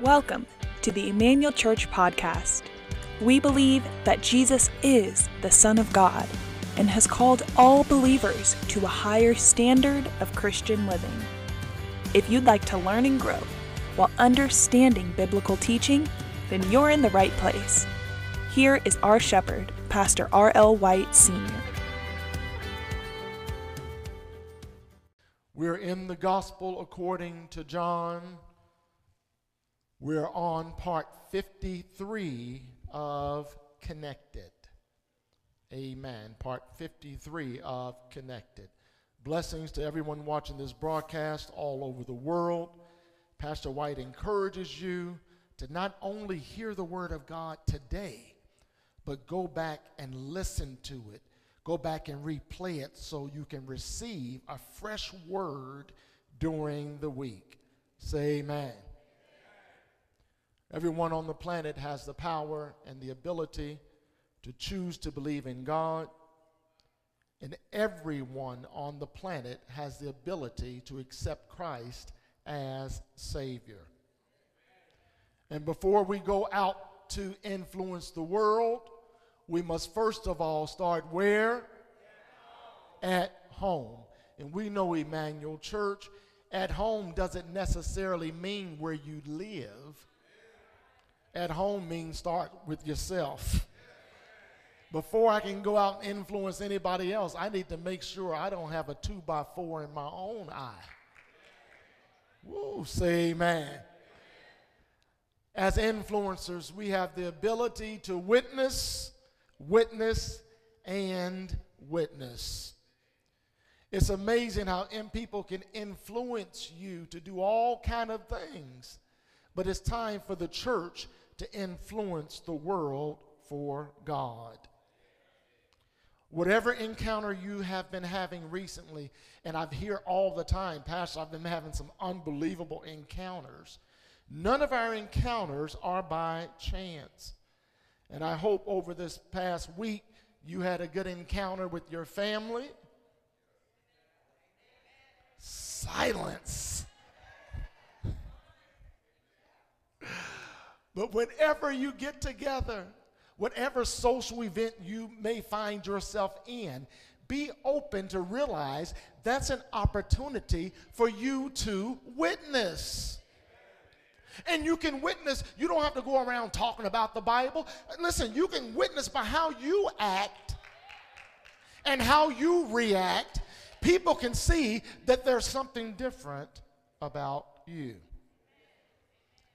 Welcome to the Emmanuel Church podcast. We believe that Jesus is the Son of God and has called all believers to a higher standard of Christian living. If you'd like to learn and grow while understanding biblical teaching, then you're in the right place. Here is our shepherd, Pastor R.L. White Sr. We're in the Gospel according to John. We're on part 53 of Connected. Amen. Part 53 of Connected. Blessings to everyone watching this broadcast all over the world. Pastor White encourages you to not only hear the Word of God today, but go back and listen to it. Go back and replay it so you can receive a fresh word during the week. Say amen. Everyone on the planet has the power and the ability to choose to believe in God. And everyone on the planet has the ability to accept Christ as Savior. And before we go out to influence the world, we must first of all start where? At home. And we know Emmanuel Church, at home doesn't necessarily mean where you live. At home means start with yourself. Before I can go out and influence anybody else, I need to make sure I don't have a two by four in my own eye. Woo, say amen. As influencers, we have the ability to witness, witness, and witness. It's amazing how people can influence you to do all kind of things. But it's time for the church to influence the world for God. Whatever encounter you have been having recently, and I've hear all the time, Pastor, I've been having some unbelievable encounters. None of our encounters are by chance. And I hope over this past week you had a good encounter with your family. Silence. But whenever you get together, whatever social event you may find yourself in, be open to realize that's an opportunity for you to witness. And you can witness, you don't have to go around talking about the Bible. Listen, you can witness by how you act and how you react. People can see that there's something different about you.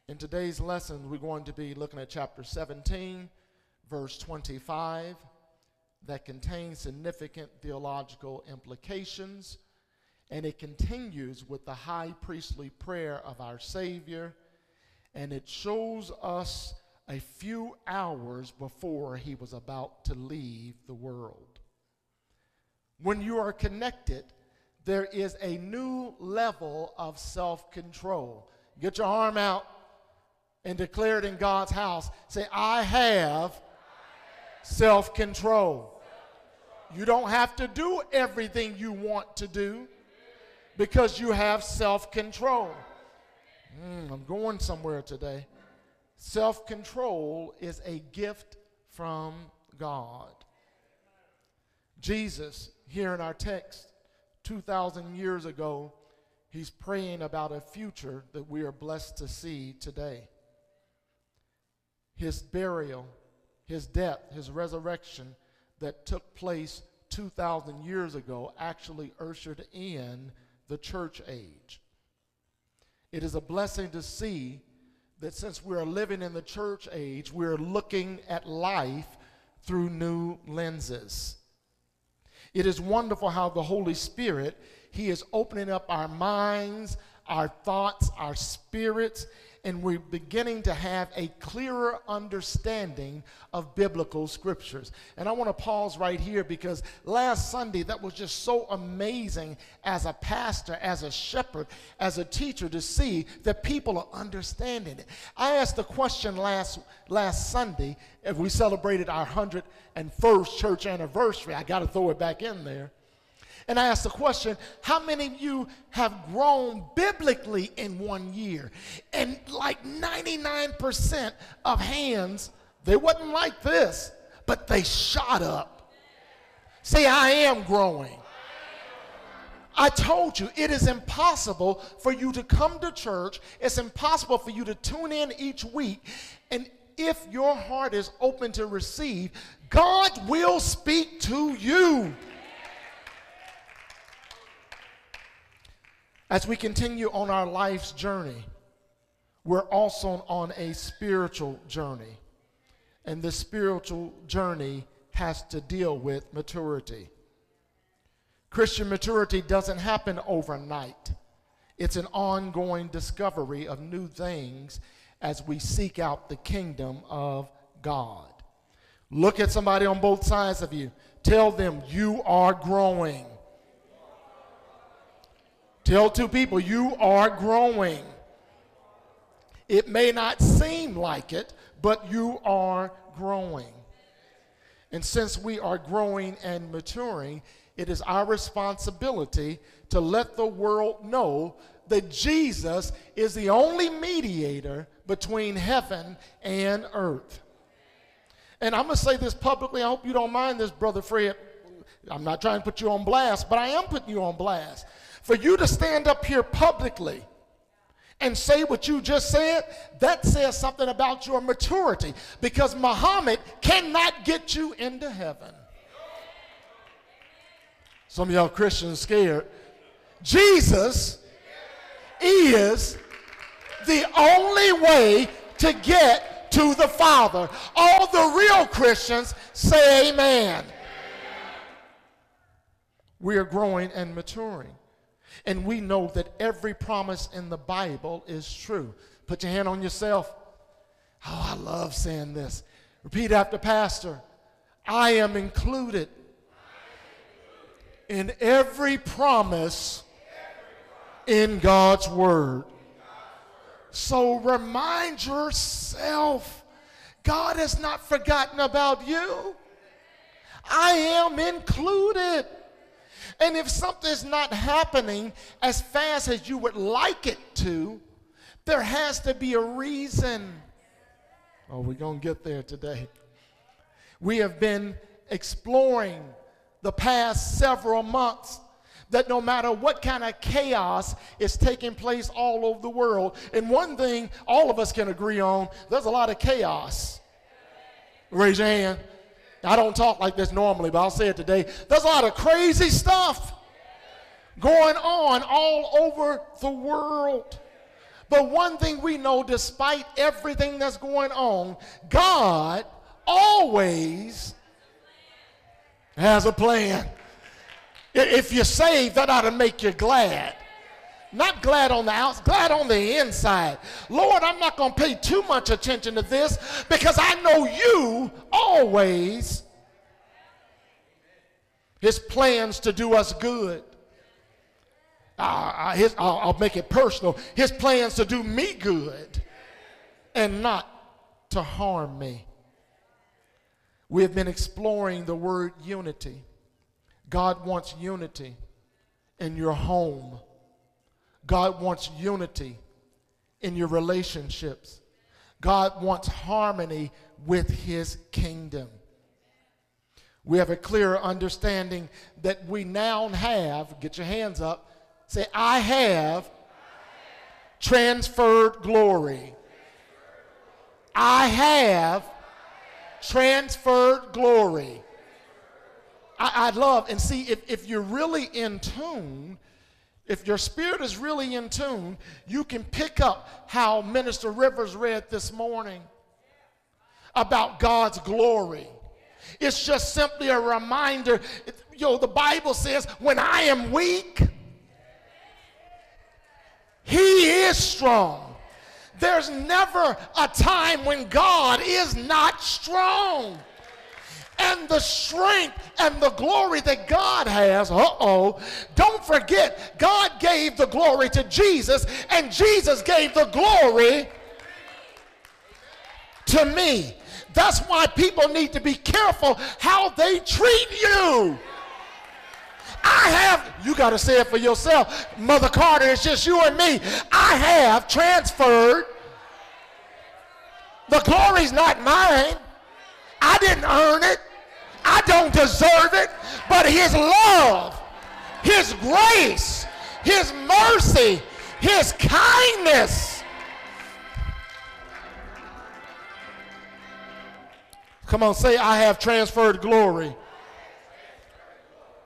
In today's lesson, we're going to be looking at chapter 17, verse 25, that contains significant theological implications. And it continues with the high priestly prayer of our Savior. And it shows us a few hours before he was about to leave the world. When you are connected, there is a new level of self control. Get your arm out and declare it in God's house. Say, I have self control. You don't have to do everything you want to do because you have self control. Mm, I'm going somewhere today. Self control is a gift from God. Jesus, here in our text, 2,000 years ago, he's praying about a future that we are blessed to see today his burial, his death, his resurrection that took place 2,000 years ago actually ushered in the church age. It is a blessing to see that since we are living in the church age, we're looking at life through new lenses. It is wonderful how the Holy Spirit, He is opening up our minds, our thoughts, our spirits, and we're beginning to have a clearer understanding of biblical scriptures. And I want to pause right here because last Sunday that was just so amazing as a pastor, as a shepherd, as a teacher to see that people are understanding it. I asked the question last last Sunday if we celebrated our 101st church anniversary. I got to throw it back in there. And I asked the question, how many of you have grown biblically in one year? And like 99% of hands, they wasn't like this, but they shot up. Say, I am growing. I told you, it is impossible for you to come to church. It's impossible for you to tune in each week. And if your heart is open to receive, God will speak to you. As we continue on our life's journey, we're also on a spiritual journey. And this spiritual journey has to deal with maturity. Christian maturity doesn't happen overnight. It's an ongoing discovery of new things as we seek out the kingdom of God. Look at somebody on both sides of you. Tell them you are growing. Tell two people you are growing. It may not seem like it, but you are growing. And since we are growing and maturing, it is our responsibility to let the world know that Jesus is the only mediator between heaven and earth. And I'm going to say this publicly. I hope you don't mind this, Brother Fred. I'm not trying to put you on blast, but I am putting you on blast. For you to stand up here publicly and say what you just said, that says something about your maturity because Muhammad cannot get you into heaven. Some of y'all Christians scared. Jesus is the only way to get to the Father. All the real Christians say amen. We are growing and maturing. And we know that every promise in the Bible is true. Put your hand on yourself. Oh, I love saying this. Repeat after Pastor. I am included in every promise in God's Word. So remind yourself God has not forgotten about you. I am included. And if something's not happening as fast as you would like it to, there has to be a reason. Oh, we're going to get there today. We have been exploring the past several months that no matter what kind of chaos is taking place all over the world, and one thing all of us can agree on there's a lot of chaos. Raise your hand. I don't talk like this normally, but I'll say it today. There's a lot of crazy stuff going on all over the world. But one thing we know, despite everything that's going on, God always has a plan. If you're saved, that ought to make you glad. Not glad on the outside, glad on the inside. Lord, I'm not going to pay too much attention to this because I know you always his plans to do us good. Uh, his, I'll, I'll make it personal. His plans to do me good and not to harm me. We have been exploring the word unity. God wants unity in your home. God wants unity in your relationships. God wants harmony with his kingdom. We have a clearer understanding that we now have, get your hands up, say, I have transferred glory. I have transferred glory. I, would love and see if, if you're really in tune, if your spirit is really in tune, you can pick up how Minister Rivers read this morning about God's glory. It's just simply a reminder. Know, the Bible says, when I am weak, He is strong. There's never a time when God is not strong and the strength and the glory that God has. Uh oh. Don't forget, God gave the glory to Jesus, and Jesus gave the glory to me. That's why people need to be careful how they treat you. I have, you got to say it for yourself. Mother Carter, it's just you and me. I have transferred. The glory's not mine. I didn't earn it. I don't deserve it. But His love, His grace, His mercy, His kindness. Come on, say, I have transferred glory.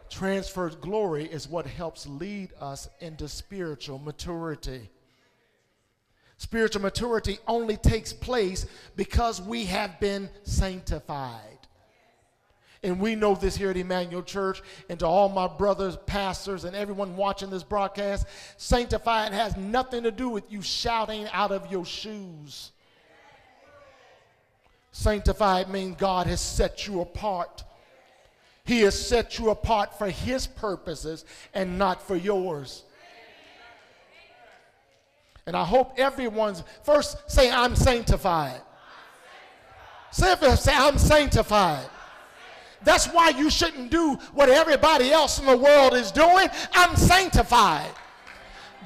Transferred glory is what helps lead us into spiritual maturity. Spiritual maturity only takes place because we have been sanctified. And we know this here at Emmanuel Church, and to all my brothers, pastors, and everyone watching this broadcast, sanctified has nothing to do with you shouting out of your shoes. Sanctified means God has set you apart. He has set you apart for His purposes and not for yours. And I hope everyone's first say, I'm sanctified. Say, if, say, I'm sanctified. That's why you shouldn't do what everybody else in the world is doing. I'm sanctified.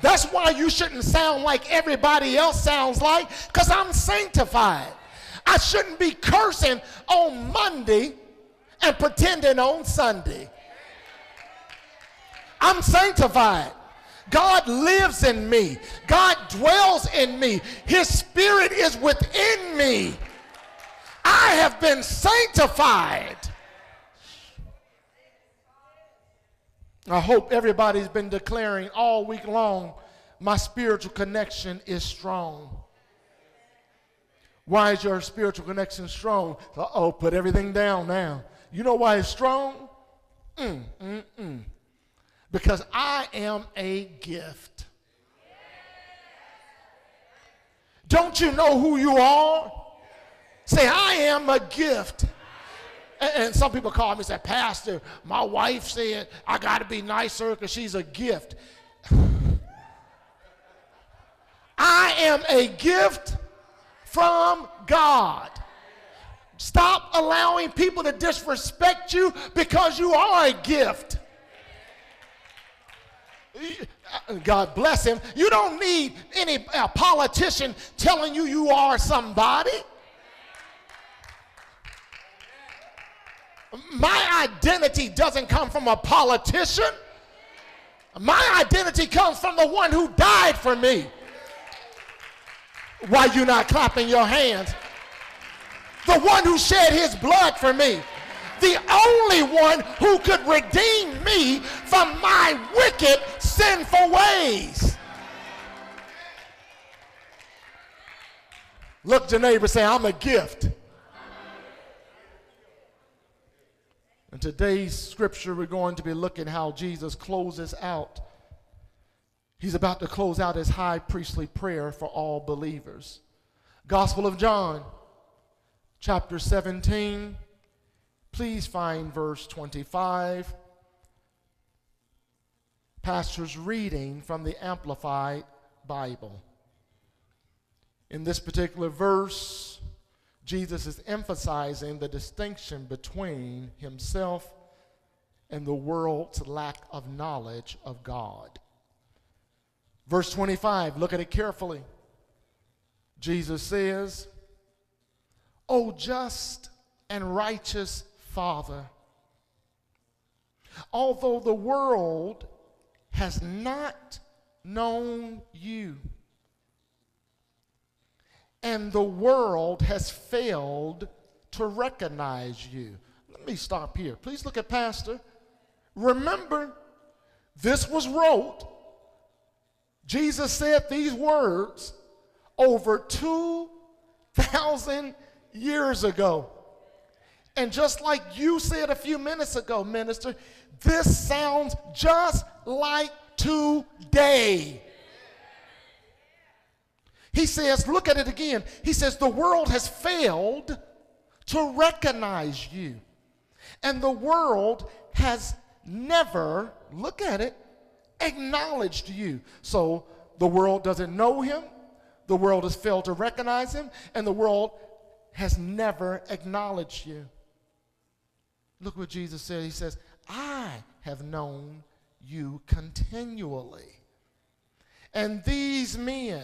That's why you shouldn't sound like everybody else sounds like, because I'm sanctified. I shouldn't be cursing on Monday and pretending on Sunday. I'm sanctified. God lives in me. God dwells in me. His spirit is within me. I have been sanctified. I hope everybody's been declaring all week long my spiritual connection is strong. Why is your spiritual connection strong? Uh oh, put everything down now. You know why it's strong? Mm, mm, mm. Because I am a gift. Don't you know who you are? Say, I am a gift. And, some people call me and say, Pastor, my wife said I got to be nicer because she's a gift. I am a gift from God. Stop allowing people to disrespect you because you are a gift. God bless him. You don't need any politician telling you you are somebody. My identity doesn't come from a politician. My identity comes from the one who died for me. Why you not clapping your hands? The one who shed his blood for me. The only one who could redeem me from my wicked, sinful ways. Look to neighbor say, I'm a gift. In today's scripture, we're going to be looking how Jesus closes out He's about to close out his high priestly prayer for all believers. Gospel of John, chapter 17. Please find verse 25. Pastor's reading from the Amplified Bible. In this particular verse, Jesus is emphasizing the distinction between himself and the world's lack of knowledge of God. Verse 25, look at it carefully. Jesus says, O just and righteous Father, although the world has not known you, and the world has failed to recognize you. Let me stop here. Please look at Pastor. Remember, this was wrote Jesus said these words over 2,000 years ago. And just like you said a few minutes ago, minister, this sounds just like today. He says, look at it again. He says, the world has failed to recognize you. And the world has never, look at it, acknowledged you. So the world doesn't know him, the world has failed to recognize him, and the world has never acknowledged you. Look what Jesus said. He says, I have known you continually. And these men,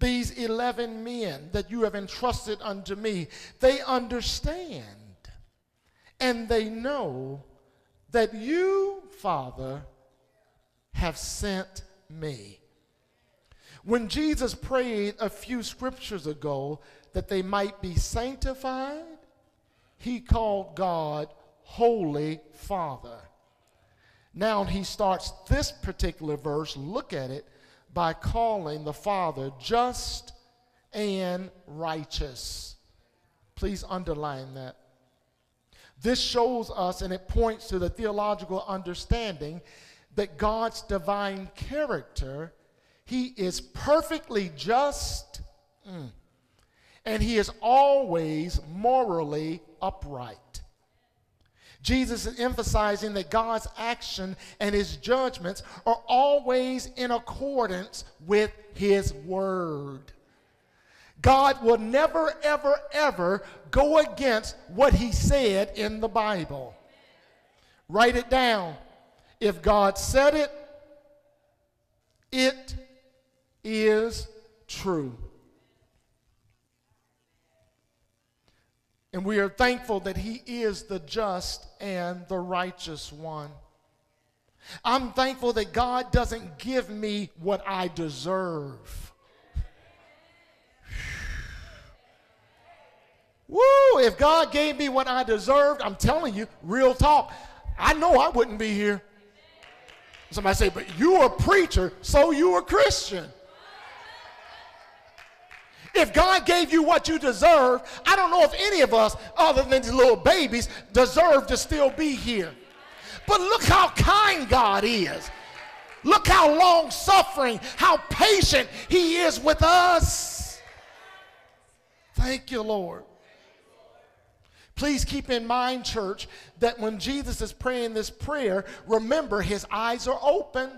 these 11 men that you have entrusted unto me, they understand and they know that you, Father, have sent me. When Jesus prayed a few scriptures ago that they might be sanctified, he called God Holy Father. Now he starts this particular verse, look at it, by calling the Father just and righteous. Please underline that. This shows us and it points to the theological understanding that God's divine character, He is perfectly just mm, and He is always morally upright. Jesus is emphasizing that God's action and his judgments are always in accordance with his word. God will never, ever, ever go against what he said in the Bible. Write it down. If God said it, it is true. And we are thankful that He is the just and the righteous one. I'm thankful that God doesn't give me what I deserve. Woo! If God gave me what I deserved, I'm telling you, real talk, I know I wouldn't be here. Somebody say, but you're a preacher, so you're a Christian. If God gave you what you deserve, I don't know if any of us, other than these little babies, deserve to still be here. But look how kind God is. Look how long suffering, how patient He is with us. Thank you, Lord. Please keep in mind, church, that when Jesus is praying this prayer, remember his eyes are open.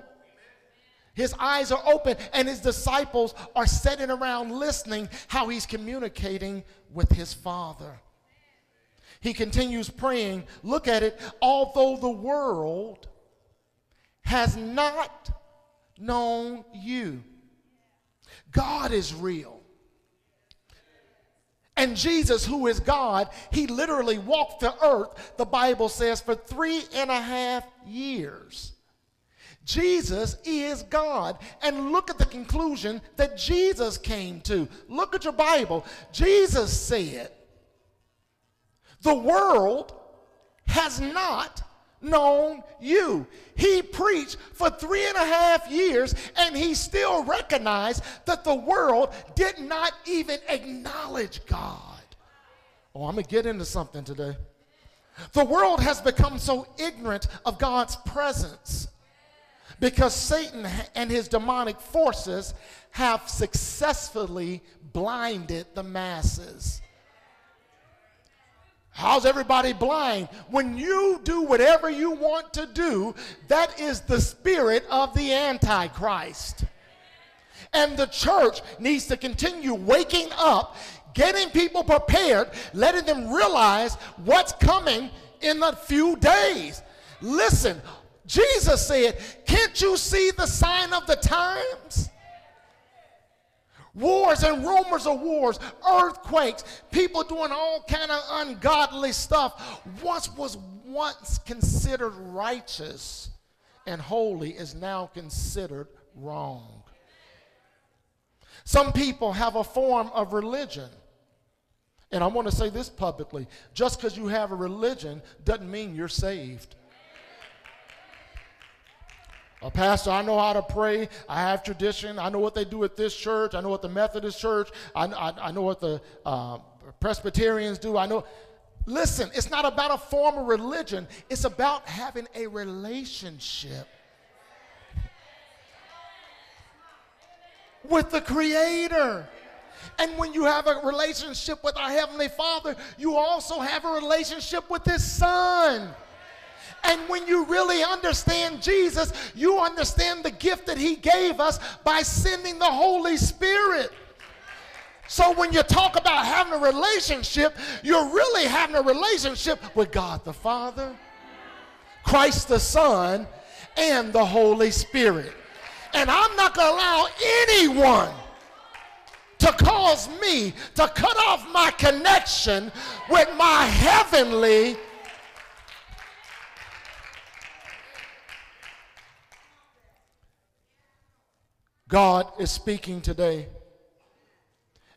His eyes are open, and his disciples are sitting around listening how he's communicating with his Father. He continues praying. Look at it. Although the world has not known you, God is real. And Jesus, who is God, he literally walked the earth, the Bible says, for three and a half years. Jesus is God. And look at the conclusion that Jesus came to. Look at your Bible. Jesus said, The world has not known you. He preached for three and a half years, and he still recognized that the world did not even acknowledge God. Oh, I'm going to get into something today. The world has become so ignorant of God's presence because Satan and his demonic forces have successfully blinded the masses. How's everybody blind? When you do whatever you want to do, that is the spirit of the Antichrist. And the church needs to continue waking up, getting people prepared, letting them realize what's coming in a few days. Listen, Jesus said, Can't you see the sign of the times? Wars and rumors of wars, earthquakes, people doing all kind of ungodly stuff. What was once considered righteous and holy is now considered wrong. Some people have a form of religion. And I want to say this publicly just because you have a religion doesn't mean you're saved. Uh, Pastor, I know how to pray. I have tradition. I know what they do at this church. I know what the Methodist church. I, I, I know what the uh, Presbyterians do. I know. Listen, it's not about a form of religion. It's about having a relationship with the Creator. And when you have a relationship with our Heavenly Father, you also have a relationship with His Son. And when you really understand Jesus, you understand the gift that He gave us by sending the Holy Spirit. So when you talk about having a relationship, you're really having a relationship with God the Father, Christ the Son, and the Holy Spirit. And I'm not going to allow anyone to cause me to cut off my connection with my heavenly God is speaking today.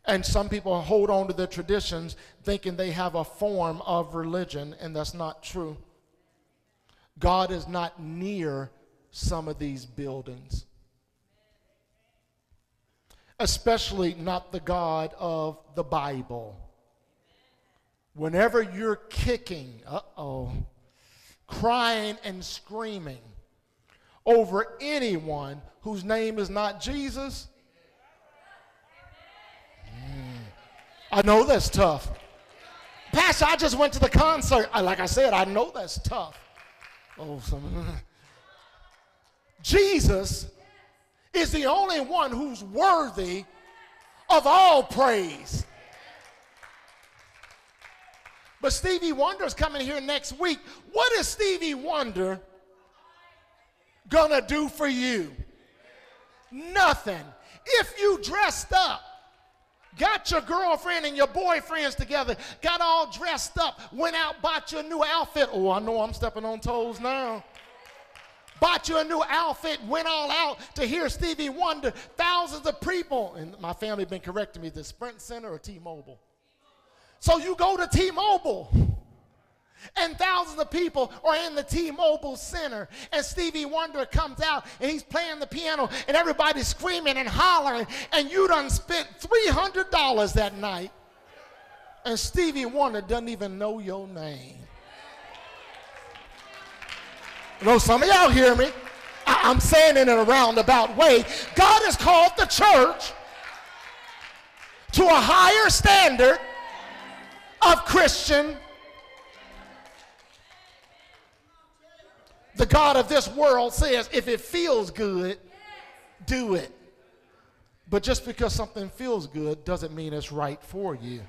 And some people hold on to their traditions thinking they have a form of religion, and that's not true. God is not near some of these buildings, especially not the God of the Bible. Whenever you're kicking, uh oh, crying and screaming over anyone whose name is not Jesus, mm. I know that's tough. Pastor, I just went to the concert. Like I said, I know that's tough. Oh, some. Jesus is the only one who's worthy of all praise. But Stevie Wonder is coming here next week. What is Stevie Wonder gonna do for you? Nothing. If you dressed up got your girlfriend and your boyfriends together, got all dressed up, went out, bought you a new outfit. Oh, I know I'm stepping on toes now. Bought you a new outfit, went all out to hear Stevie Wonder. Thousands of people, and my family been correcting me, the Sprint Center or T-Mobile. So you go to T-Mobile and thousands of people are in the T-Mobile Center, and Stevie Wonder comes out and he's playing the piano, and everybody's screaming and hollering, and you done spent $300 that night, and Stevie Wonder doesn't even know your name. know some of y'all hear me. I- am saying it in a roundabout way. God has called the church to a higher standard of Christian the God of this world says, if it feels good, do it. But just because something feels good doesn't mean it's right for you.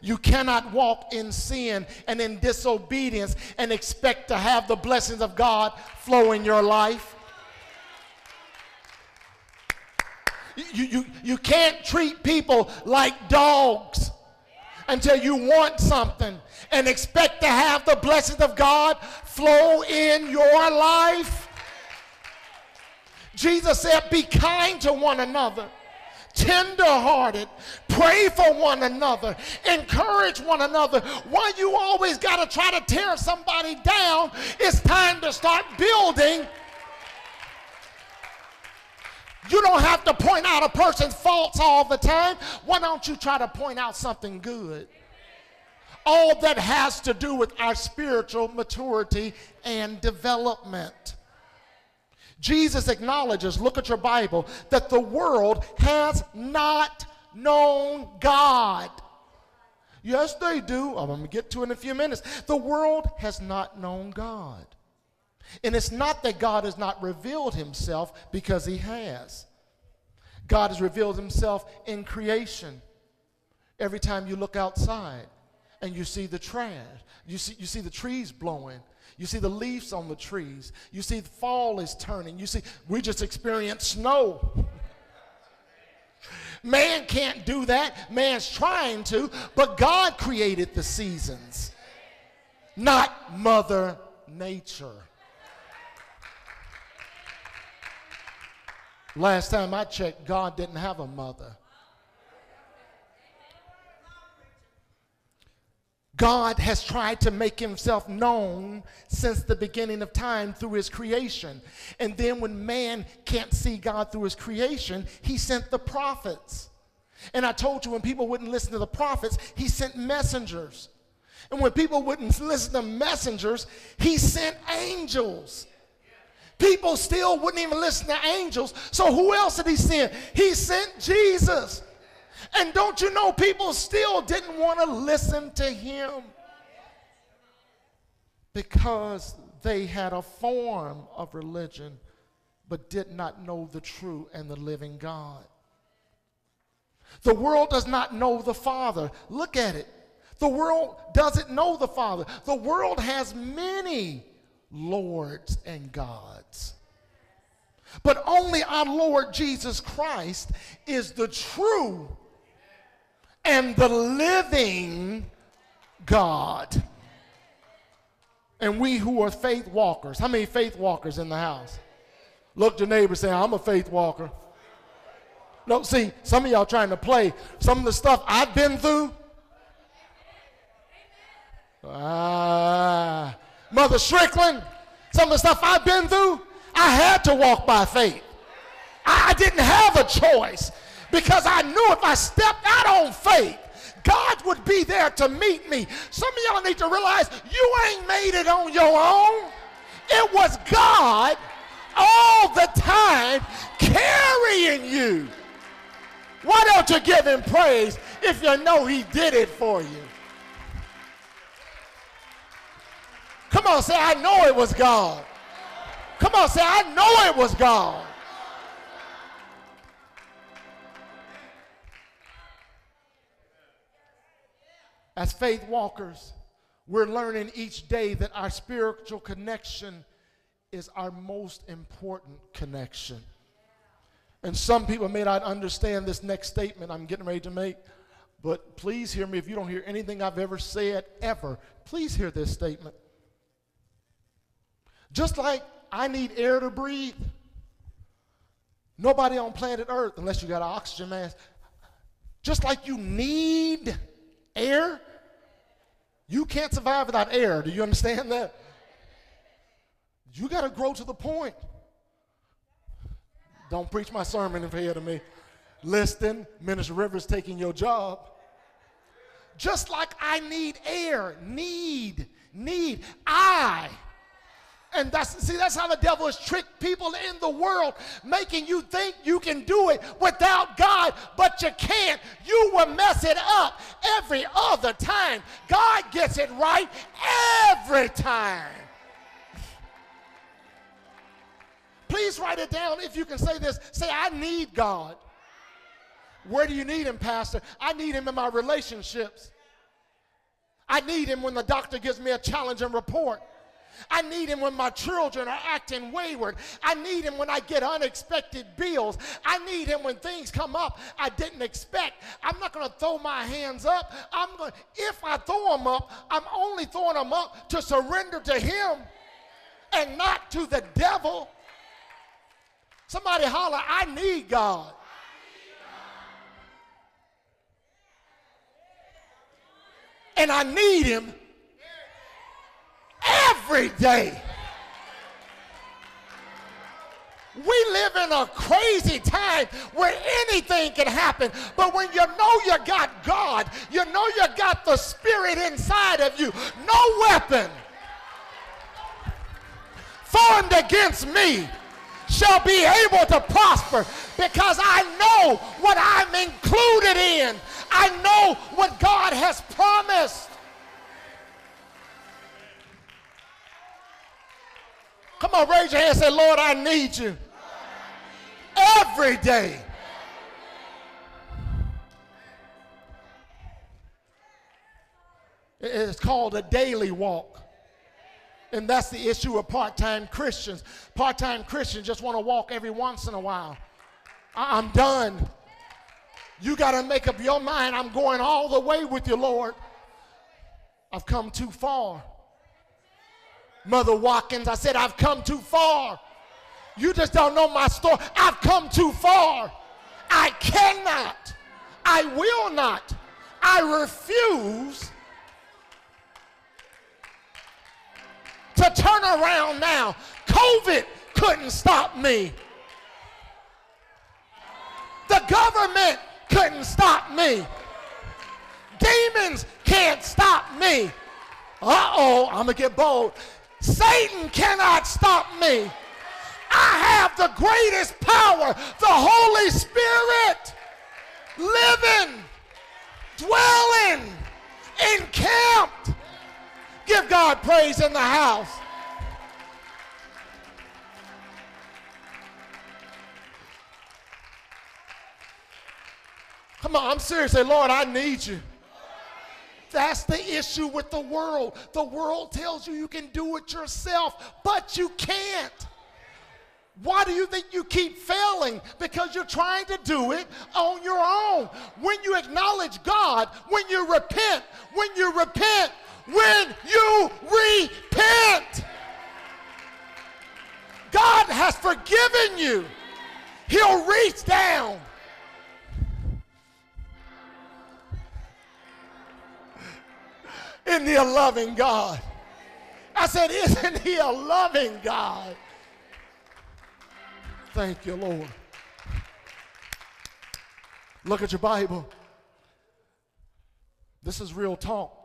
You cannot walk in sin and in disobedience and expect to have the blessings of God flow in your life. You, you, you can't treat people like dogs until you want something and expect to have the blessings of God flow in your life? Jesus said, Be kind to one another, tenderhearted, pray for one another, encourage one another. Why you always got to try to tear somebody down? It's time to start building. You don't have to point out a person's faults all the time. Why don't you try to point out something good? All that has to do with our spiritual maturity and development. Jesus acknowledges, look at your Bible, that the world has not known God. Yes, they do. Oh, I'm going to get to it in a few minutes. The world has not known God. And it's not that God has not revealed himself because he has. God has revealed himself in creation. Every time you look outside, and you see the trash. You see, you see the trees blowing. You see the leaves on the trees. You see the fall is turning. You see, we just experienced snow. Man can't do that. Man's trying to, but God created the seasons, not Mother Nature. Last time I checked, God didn't have a mother. God has tried to make himself known since the beginning of time through his creation. And then when man can't see God through his creation, he sent the prophets. And I told you when people wouldn't listen to the prophets, he sent messengers. And when people wouldn't listen to messengers, he sent angels. People still wouldn't even listen to angels. So who else did he send? He sent Jesus. And don't you know, people still didn't want to listen to him because they had a form of religion but did not know the true and the living God. The world does not know the Father. Look at it. The world doesn't know the Father. The world has many lords and gods. But only our Lord Jesus Christ is the true and the living God. And we who are faith walkers, how many faith walkers in the house? Look your neighbor say, I'm a faith walker. No, see, some of y'all trying to play some of the stuff I've been through. Ah, Mother Strickland, some of the stuff I've been through, I had to walk by faith. I didn't have a choice because I knew if I stepped out on faith, God would be there to meet me. Some of y'all need to realize you ain't made it on your own. It was God all the time carrying you. Why don't you give him praise if you know he did it for you? Come on, say, I know it was God. Come on, say, I know it was God. As faith walkers, we're learning each day that our spiritual connection is our most important connection. And some people may not understand this next statement I'm getting ready to make, but please hear me. If you don't hear anything I've ever said, ever, please hear this statement. Just like I need air to breathe, nobody on planet Earth, unless you got an oxygen mask, just like you need air, you can't survive without air. Do you understand that? You got to grow to the point. Don't preach my sermon if here to me. Listen, Minister Rivers taking your job. Just like I need air, need, need, I. And that's see, that's how the devil has tricked people in the world, making you think you can do it without God, but you can't. You will mess it up every other time. God gets it right every time. Please write it down if you can say this. Say, I need God. Where do you need him, Pastor? I need him in my relationships. I need him when the doctor gives me a challenging report. I need him when my children are acting wayward. I need him when I get unexpected bills. I need him when things come up I didn't expect. I'm not going to throw my hands up. I'm going if I throw them up, I'm only throwing them up to surrender to him and not to the devil. Somebody holler, I need God. And I need him every day. We live in a crazy time where anything can happen. But when you know you got God, you know you got the Spirit inside of you, no weapon formed against me shall be able to prosper because I know what I'm included in. I know what God has promised. Come on, raise your hand and say, Lord, I need you every day. It's called a daily walk. And that's the issue of part time Christians. Part time Christians just want to walk every once in a while. I- am done. You got to make up your mind. I'm going all the way with you, Lord. I've come too far. Mother Watkins, I said, I've come too far. You just don't know my story. I've come too far. I cannot. I will not. I refuse to turn around now. COVID couldn't stop me. The government couldn't stop me. Demons can't stop me. Uh oh, I'm going to get bold. Satan cannot stop me. I have the greatest power, the Holy Spirit, living, dwelling, encamped Give God praise in the house. Come on, I'm serious. Say, Lord, I need you. That's the issue with the world. The world tells you you can do it yourself, but you can't. Why do you think you keep failing? Because you're trying to do it on your own. When you acknowledge God, when you repent, when you repent, when you repent, God has forgiven you. He'll reach down. Isn't he a loving God? I said, Isn't he a loving God? Thank you, Lord. Look at your Bible. This is real talk.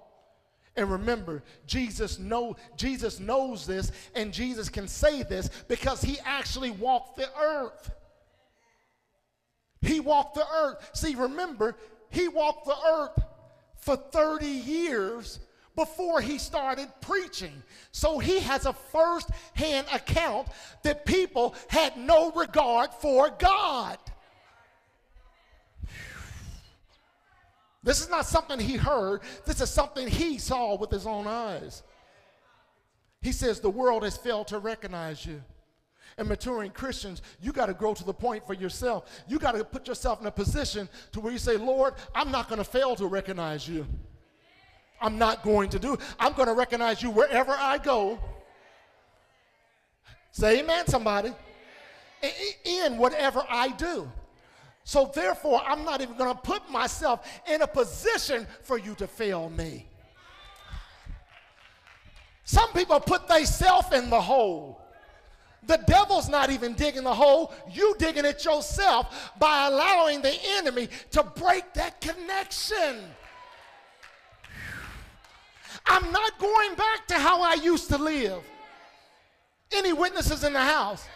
And remember, Jesus know Jesus knows this and Jesus can say this because he actually walked the earth. He walked the earth. See, remember, he walked the earth for 30 years before he started preaching. So he has a first hand account that people had no regard for God. This is not something he heard, this is something he saw with his own eyes. He says the world has failed to recognize you. And maturing Christians, you got to grow to the point for yourself. You got to put yourself in a position to where you say, Lord, I'm not going to fail to recognize you. I'm not going to do. I'm going to recognize you wherever I go. Say amen, somebody. In whatever I do. So therefore, I'm not even going to put myself in a position for you to fail me. Some people put themselves in the hole. The devil's not even digging the hole. You digging it yourself by allowing the enemy to break that connection. I'm not going back to how I used to live. Any witnesses in the house?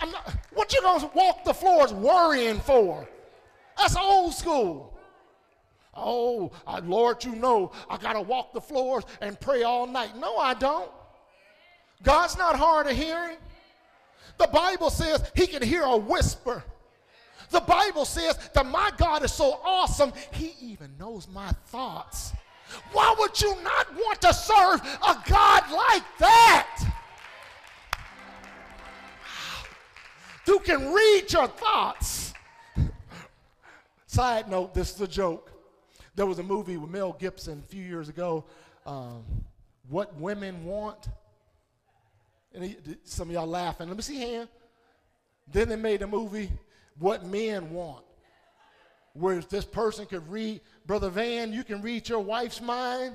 I'm not, what you gonna walk the floors worrying for? That's old school. Oh, uh, Lord, you know I gotta walk the floors and pray all night. No, I don't. God's not hard of hearing. The Bible says he can hear a whisper. The Bible says that my God is so awesome, he even knows my thoughts. Why would you not want to serve a God like that? Who can read your thoughts? Side note, this is a joke. There was a movie with Mel Gibson a few years ago, um, What Women Want. And he, some of y'all laughing. Let me see hand. Then they made a movie, What Men Want, where this person could read Brother Van, you can read your wife's mind.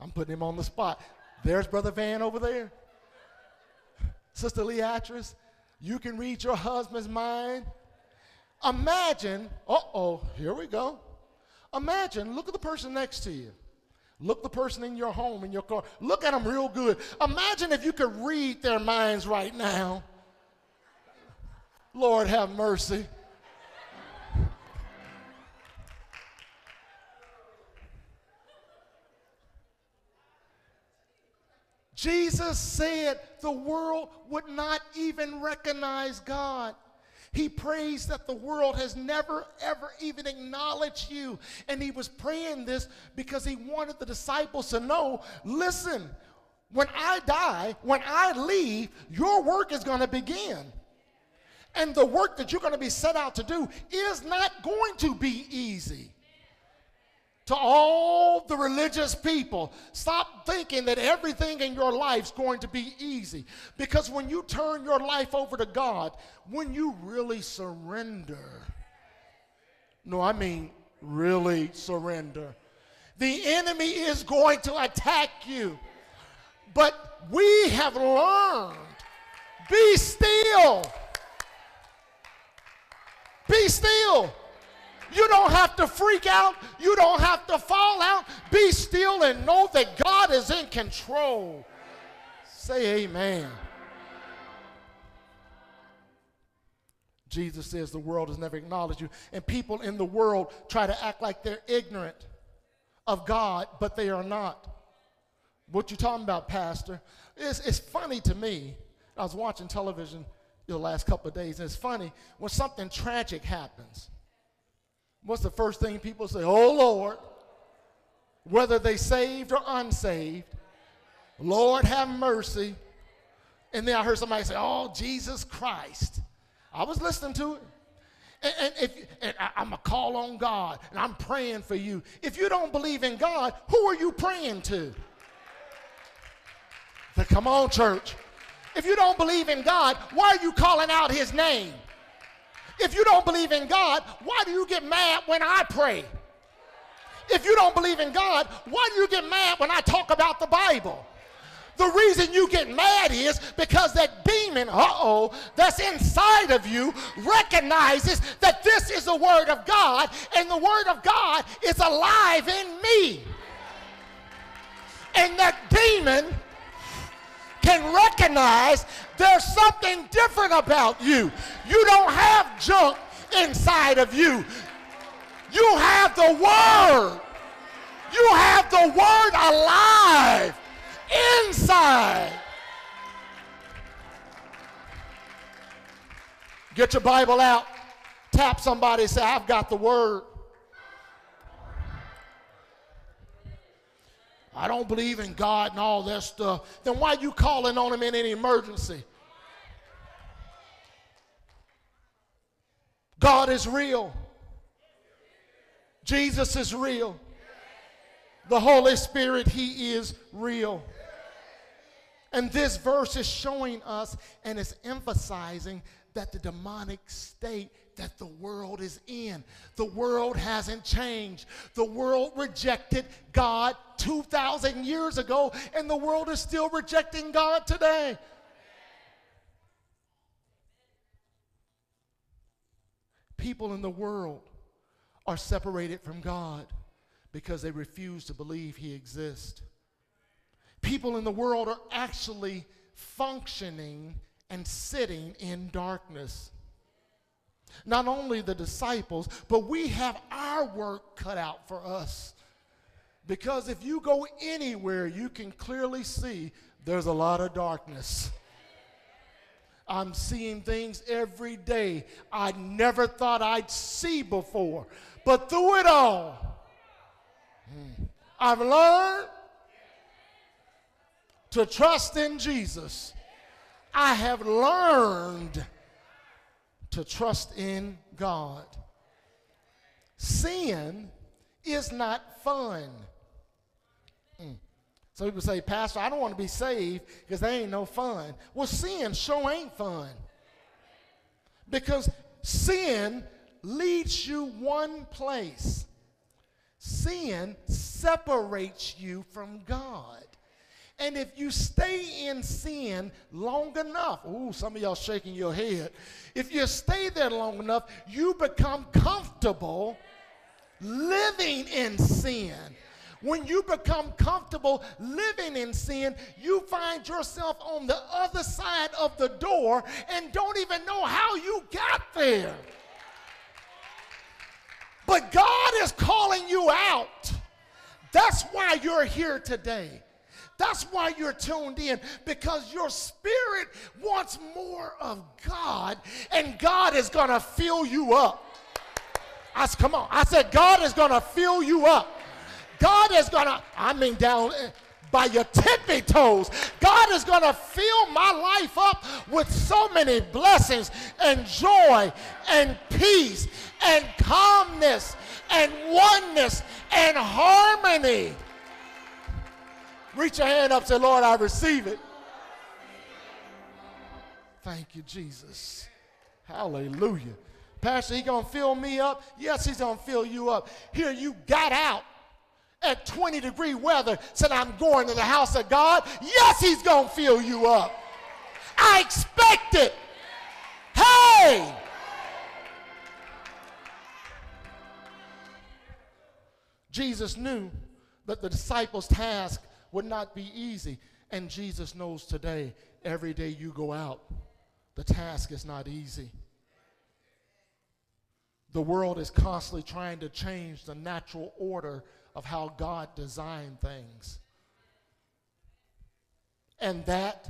I'm putting him on the spot. There's Brother Van over there. Sister Leatrice, you can read your husband's mind. Imagine, uh oh, here we go. Imagine, look at the person next to you. Look the person in your home, in your car. Look at them real good. Imagine if you could read their minds right now. Lord have mercy. Jesus said the world would not even recognize God. He prays that the world has never, ever even acknowledged you. And he was praying this because he wanted the disciples to know listen, when I die, when I leave, your work is going to begin. And the work that you're going to be set out to do is not going to be easy to all the religious people. Stop thinking that everything in your life is going to be easy. Because when you turn your life over to god when you really surrender no i mean really surrender the enemy is going to attack you. But we have learned be still. Be still you don't have to freak out. You don't have to fall out. Be still and know that God is in control. Say amen. Jesus says the world has never acknowledged you. And people in the world try to act like they're ignorant of God, but they are not. What you talking about, Pastor? It's, it's funny to me. I was watching television the last couple of days, and it's funny when something tragic happens What's the first thing people say? Oh, Lord. whether they saved or unsaved. Lord have mercy. And then I heard somebody say, Oh, Jesus Christ. I was listening to it. And, and if and I, I'm a call on God and I'm praying for you. If you don't believe in God, who are you praying to? Come on, church. If you don't believe in God, why are you calling out his name? If you don't believe in God, why do you get mad when I pray? If you don't believe in God, why do you get mad when I talk about the Bible? The reason you get mad is because that demon, uh oh, that's inside of you recognizes that this is the Word of God and the Word of God is alive in me. And that demon can recognize there's something different about you. You don't have junk inside of you. You have the Word. You have the Word alive inside. Get your Bible out. Tap somebody say, I've got the Word. I don't believe in God and all that stuff. Then why are you calling on Him in any emergency? God is real. Jesus is real. The Holy Spirit, He is real. And this verse is showing us and it's emphasizing that the demonic state that the world is in. The world hasn't changed. The world rejected God 2,000 years ago, and the world is still rejecting God today. People in the world are separated from God because they refuse to believe He exists. People in the world are actually functioning and sitting in darkness. Not only the disciples, but we have our work cut out for us. Because if you go anywhere, you can clearly see there's a lot of darkness. I'm seeing things every day I never thought I'd see before. But through it all, hmm, I've learned to trust in Jesus. I have learned to trust in God. Sin is not fun. Mm. Some people say, Pastor, I don't want to be saved because they ain't no fun. Well, sin sure ain't fun. Because sin leads you one place. Sin separates you from God. And if you stay in sin long enough, ooh, some of y'all shaking your head. If you stay there long enough, you become comfortable living in sin. When you become comfortable living in sin, you find yourself on the other side of the door and don't even know how you got there. But God is calling you out. That's why you're here today. That's why you're tuned in because your spirit wants more of God and God is going to fill you up. I said, come on. I said, God is going to fill you up. God is going to, I mean, down eh, by your tippy toes. God is going to fill my life up with so many blessings and joy and peace and calmness and oneness and harmony. Reach your hand up, say, Lord, I receive it. Thank you, Jesus. Hallelujah. Pastor, he gonna fill me up? Yes, he's gonna fill you up. Here you got out at 20 degree weather, said, I'm going to the house of God. Yes, he's gonna fill you up. I expect it. Hey! Jesus knew that the disciples' task would not be easy. And Jesus knows today, every day you go out, the task is not easy. The world is constantly trying to change the natural order of how God designed things. And that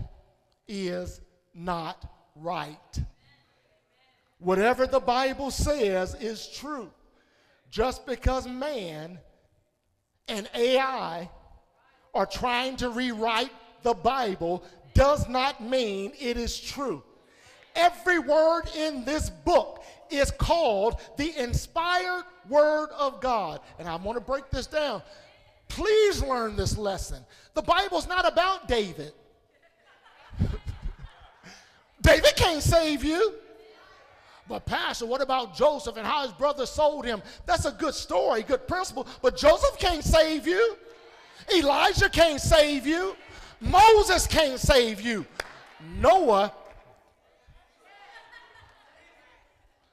is not right. Whatever the Bible says is true. Just because man and AI are trying to rewrite the Bible does not mean it is true. Every word in this book is called the inspired word of God. And I want to break this down. Please learn this lesson. The Bible's not about David. David can't save you. But, Pastor, what about Joseph and how his brother sold him? That's a good story, good principle. But Joseph can't save you. Elijah can't save you. Moses can't save you. Noah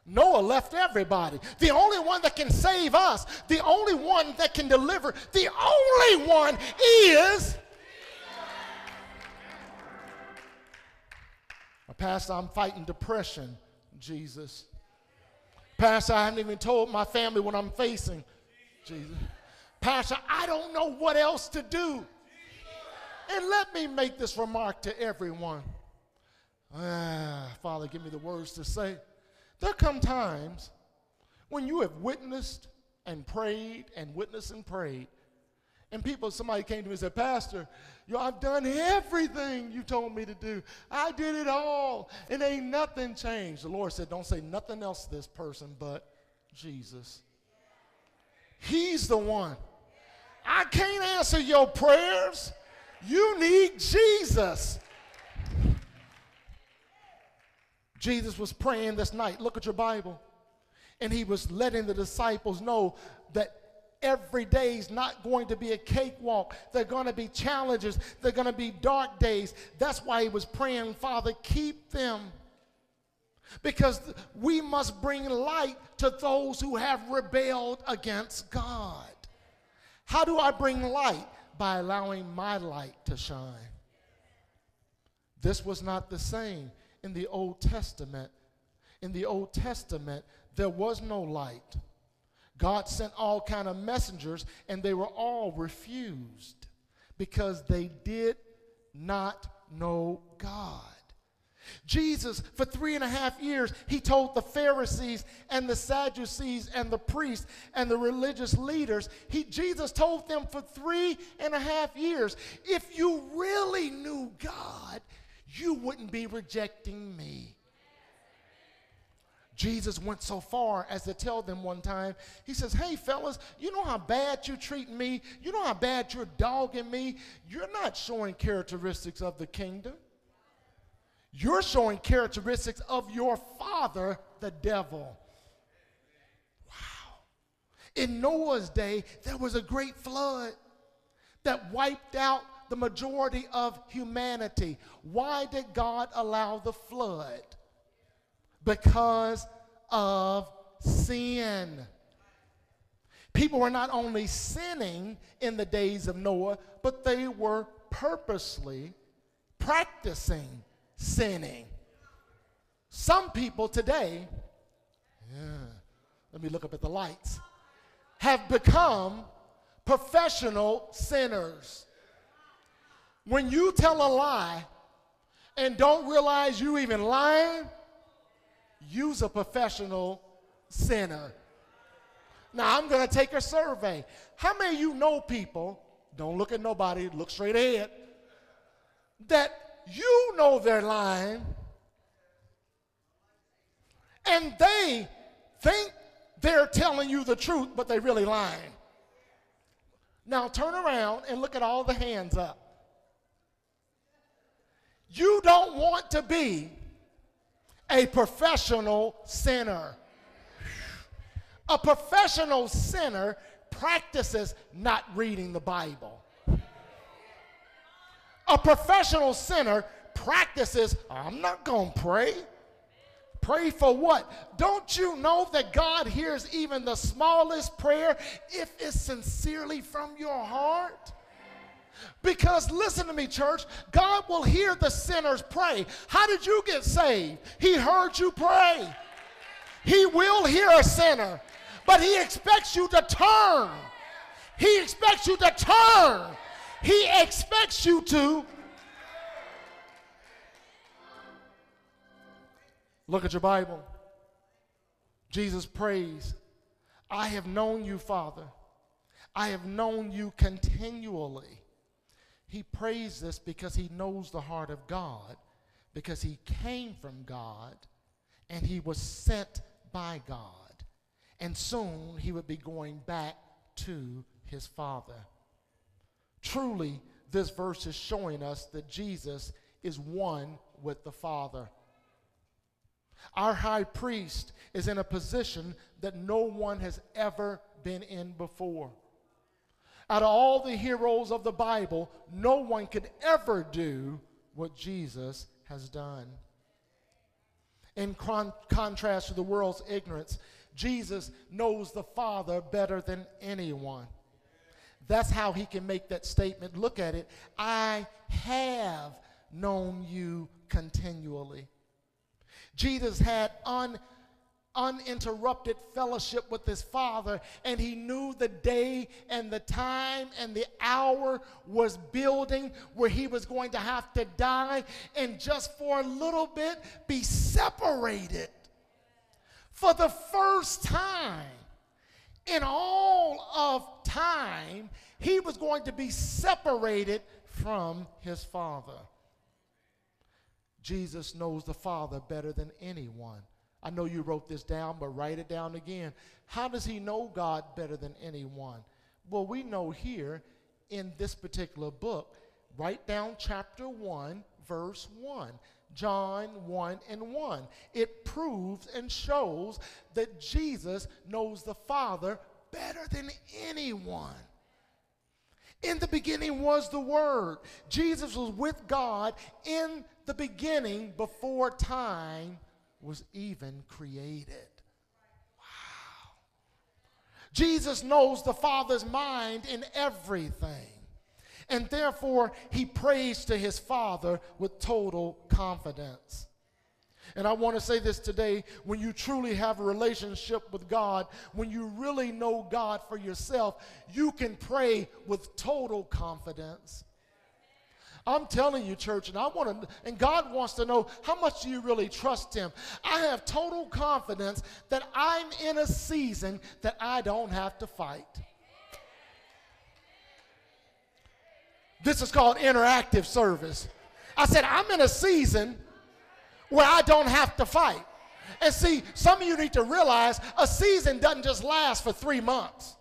Noah left everybody. The only one that can save us, the only one that can deliver, the only one is. Pastor, I'm fighting depression, Jesus. Pastor, I haven't even told my family what I'm facing, Jesus. Pastor, I don't know what else to do. And let me make this remark to everyone. Ah, Father, give me the words to say. There come times when you have witnessed and prayed and witnessed and prayed, and people, somebody came to me and said, Pastor, yo, I've done everything you told me to do. I did it all, and ain't nothing changed. The Lord said, Don't say nothing else to this person but Jesus. He's the one. I can't answer your prayers. You need Jesus. Jesus was praying this night. Look at your Bible. And he was letting the disciples know that every day is not going to be a cakewalk. There are going to be challenges. There are going to be dark days. That's why he was praying, Father, keep them. Because we must bring light to those who have rebelled against God. How do I bring light? By allowing my light to shine. This was not the same in the Old Testament. In the Old Testament, there was no light. God sent all kind of messengers and they were all refused because they did not know God. Jesus, for three and a half years, he told the Pharisees and the Sadducees and the priests and the religious leaders, he, Jesus told them for three and a half years, if you really knew God, you wouldn't be rejecting me. Jesus went so far as to tell them one time, he says, Hey, fellas, you know how bad you treat me? You know how bad you're dogging me? You're not showing characteristics of the kingdom. You're showing characteristics of your father, the devil. Wow. In Noah's day, there was a great flood that wiped out the majority of humanity. Why did God allow the flood? because of sin. People were not only sinning in the days of Noah, but they were purposely practicing sinning. Some people today, yeah, let me look up at the lights, have become professional sinners. When you tell a lie and don't realize you even lying, use a professional sinner. Now, I'm to take a survey. How many of you know people, don't look at nobody, look straight ahead, that you know they're lying and they think they're telling you the truth, but they're really lying? Now, turn around and look at all the hands up. You don't want to be a professional sinner. A professional sinner practices not reading the Bible. A professional sinner practices, I'm not going to pray. Pray for what? Don't you know that God hears even the smallest prayer if it's sincerely from your heart? Because listen to me, church, God will hear the sinners pray. How did you get saved? He heard you pray. He will hear a sinner, but He expects you to turn. He expects you to turn. He expects you to. Look at your Bible. Jesus prays, I have known you, Father I have known you continually. He prays this because he knows the heart of God, because he came from God, and he was sent by God. And soon he would be going back to his Father. Truly, this verse is showing us that Jesus is one with the Father. Our high priest is in a position that no one has ever been in before. Out of all the heroes of the Bible, no one could ever do what Jesus has done. In con- contrast to the world's ignorance, Jesus knows the Father better than anyone. That's how he can make that statement. Look at it. I have known you continually. Jesus had un, uninterrupted fellowship with his Father, and he knew the day and the time and the hour was building where he was going to have to die and just for a little bit be separated. For the first time in all of time, he was going to be separated from his Father. Jesus knows the Father better than anyone. I know you wrote this down, but write it down again. How does he know God better than anyone? Well, we know here in this particular book. Write down chapter 1, verse 1. John 1 and 1. It proves and shows that Jesus knows the Father better than anyone. In the beginning was the Word. Jesus was with God in the beginning before time was even created. Wow. Jesus knows the Father's mind in everything. And therefore, he prays to his Father with total confidence. And I want to say this today when you truly have a relationship with God, when you really know God for yourself, you can pray with total confidence. I'm telling you, church, and I want to, and God wants to know how much do you really trust Him. I have total confidence that I'm in a season that I don't have to fight. This is called interactive service. I said, I'm in a season where I don't have to fight. And see, some of you need to realize a season doesn't just last for three months,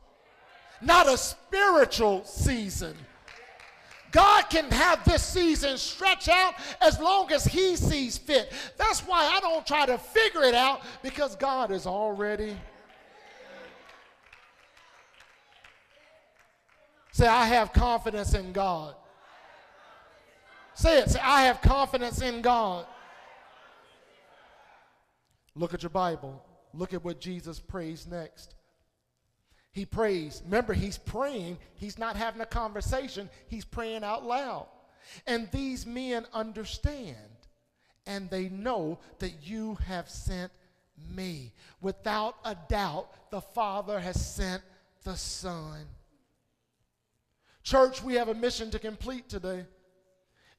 not a spiritual season. God can have this season stretch out as long as He sees fit. That's why I don't try to figure it out because God is already. Say, I have confidence in God. Say it. Say, I have confidence in God. Look at your Bible. Look at what Jesus prays next. He prays. Remember, he's praying. He's not having a conversation. He's praying out loud. And these men understand and they know that you have sent me. Without a doubt, the Father has sent the Son. Church, we have a mission to complete today.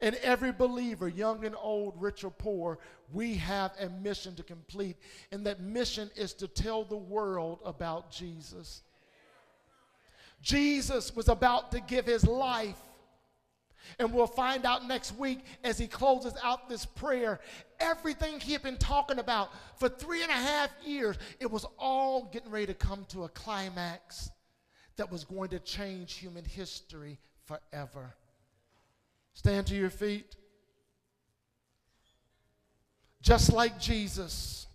And every believer, young and old, rich or poor, we have a mission to complete. And that mission is to tell the world about Jesus. Jesus was about to give his life. And we'll find out next week as he closes out this prayer. Everything he had been talking about for three and a half years, it was all getting ready to come to a climax that was going to change human history forever. Stand to your feet. Just like Jesus,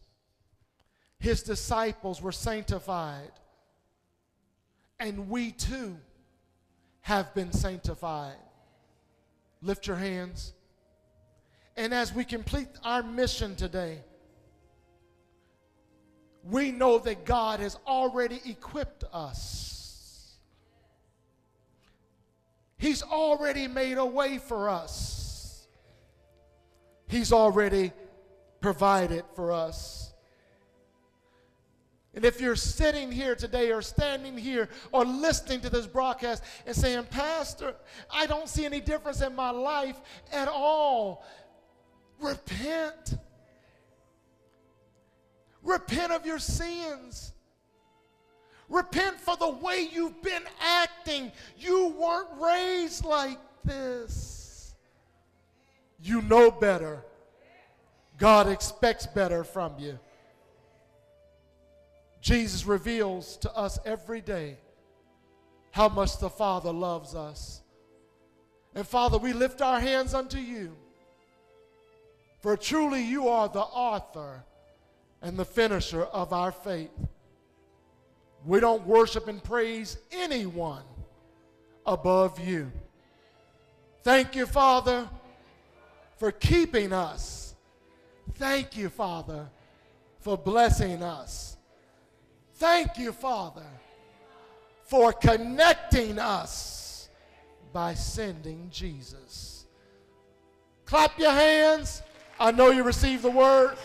his disciples were sanctified and we too have been sanctified. Lift your hands. And as we complete our mission today, we know that God has already equipped us. He's already made a way for us. He's already provided for us. And if you're sitting here today or standing here or listening to this broadcast and saying, Pastor, I don't see any difference in my life at all, repent. Repent of your sins. Repent for the way you've been acting. You weren't raised like this. You know better. God expects better from you. Jesus reveals to us every day how much the Father loves us. And Father, we lift our hands unto you. For truly you are the author and the finisher of our faith. We don't worship and praise anyone above you. Thank you, Father, for keeping us. Thank you, Father, for blessing us. Thank you, Father, for connecting us by sending Jesus. Clap your hands. I know you received the word.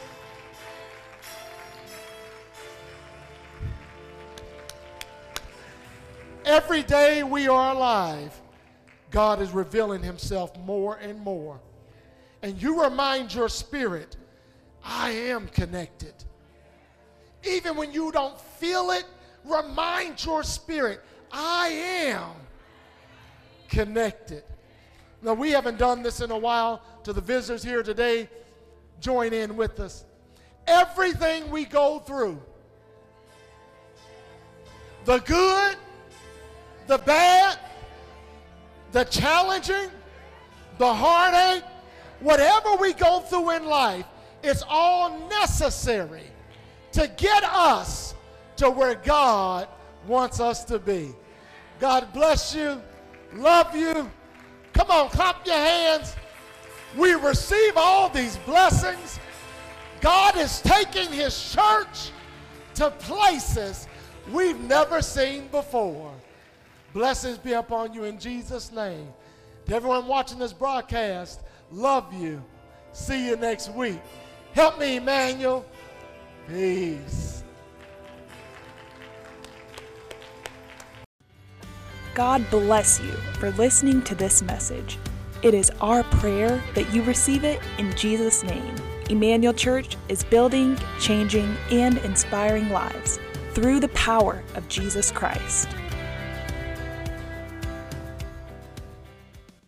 Every day we are alive, God is revealing himself more and more. And you remind your spirit, I am connected. Even when you don't feel it, remind your spirit, I am connected. Now, we haven't done this in a while. To the visitors here today, join in with us. Everything we go through, the good, the bad, the challenging, the heartache, whatever we go through in life, it's all necessary to get us to where God wants us to be. God bless you. Love you. Come on, clap your hands. We receive all these blessings. God is taking his church to places we've never seen before. Blessings be upon you in Jesus' name. To everyone watching this broadcast, love you. See you next week. Help me, Emmanuel. Peace. God bless you for listening to this message. It is our prayer that you receive it in Jesus' name. Emmanuel Church is building, changing, and inspiring lives through the power of Jesus Christ.